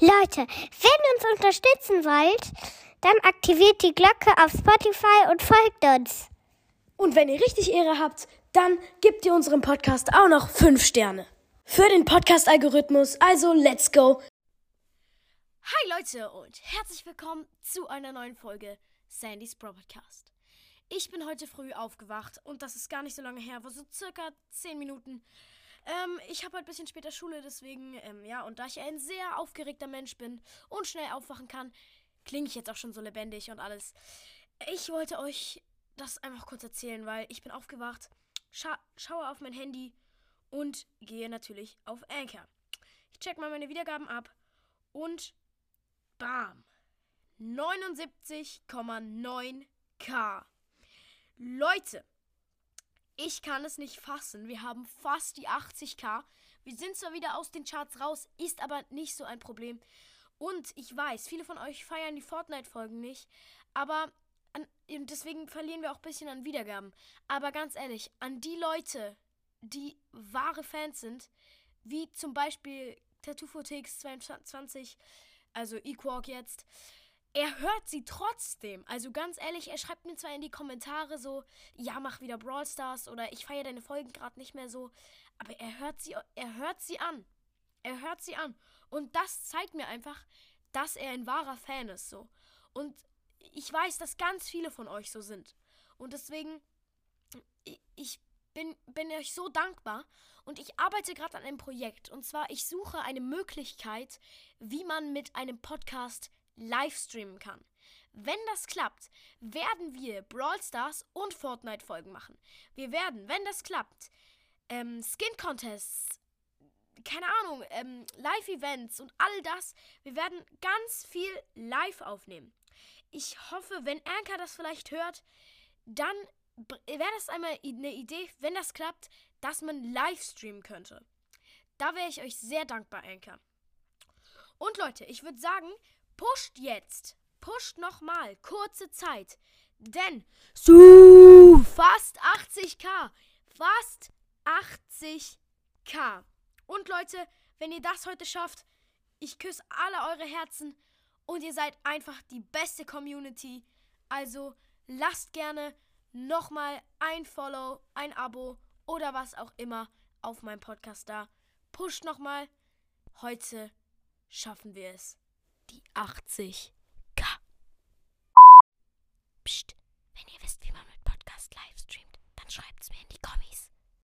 Leute, wenn ihr uns unterstützen wollt, dann aktiviert die Glocke auf Spotify und folgt uns. Und wenn ihr richtig Ehre habt, dann gebt ihr unserem Podcast auch noch 5 Sterne. Für den Podcast-Algorithmus, also let's go. Hi Leute und herzlich willkommen zu einer neuen Folge Sandys Pro Podcast. Ich bin heute früh aufgewacht und das ist gar nicht so lange her, war so circa 10 Minuten. Ähm, ich habe heute ein bisschen später Schule, deswegen, ähm, ja, und da ich ein sehr aufgeregter Mensch bin und schnell aufwachen kann, klinge ich jetzt auch schon so lebendig und alles. Ich wollte euch das einfach kurz erzählen, weil ich bin aufgewacht, scha schaue auf mein Handy und gehe natürlich auf Anchor. Ich check mal meine Wiedergaben ab und bam! 79,9k. Leute, ich kann es nicht fassen. Wir haben fast die 80k. Wir sind zwar wieder aus den Charts raus, ist aber nicht so ein Problem. Und ich weiß, viele von euch feiern die Fortnite-Folgen nicht, aber an, deswegen verlieren wir auch ein bisschen an Wiedergaben. Aber ganz ehrlich, an die Leute, die wahre Fans sind, wie zum Beispiel Tattoo4TX22, also Equark jetzt, er hört sie trotzdem. Also ganz ehrlich, er schreibt mir zwar in die Kommentare so, ja, mach wieder Brawl Stars oder ich feiere deine Folgen gerade nicht mehr so, aber er hört sie, er hört sie an. Er hört sie an. Und das zeigt mir einfach, dass er ein wahrer Fan ist so. Und ich weiß, dass ganz viele von euch so sind. Und deswegen, ich bin, bin euch so dankbar. Und ich arbeite gerade an einem Projekt. Und zwar, ich suche eine Möglichkeit, wie man mit einem Podcast live streamen kann. Wenn das klappt, werden wir Brawl Stars und Fortnite Folgen machen. Wir werden, wenn das klappt, ähm, Skin Contests, keine Ahnung, ähm, Live-Events und all das. Wir werden ganz viel live aufnehmen. Ich hoffe, wenn Anker das vielleicht hört, dann wäre das einmal eine Idee, wenn das klappt, dass man live streamen könnte. Da wäre ich euch sehr dankbar, Anker. Und Leute, ich würde sagen, Pusht jetzt. Pusht nochmal. Kurze Zeit. Denn so fast 80k. Fast 80k. Und Leute, wenn ihr das heute schafft, ich küsse alle eure Herzen und ihr seid einfach die beste Community. Also lasst gerne nochmal ein Follow, ein Abo oder was auch immer auf meinem Podcast da. Pusht nochmal. Heute schaffen wir es die 80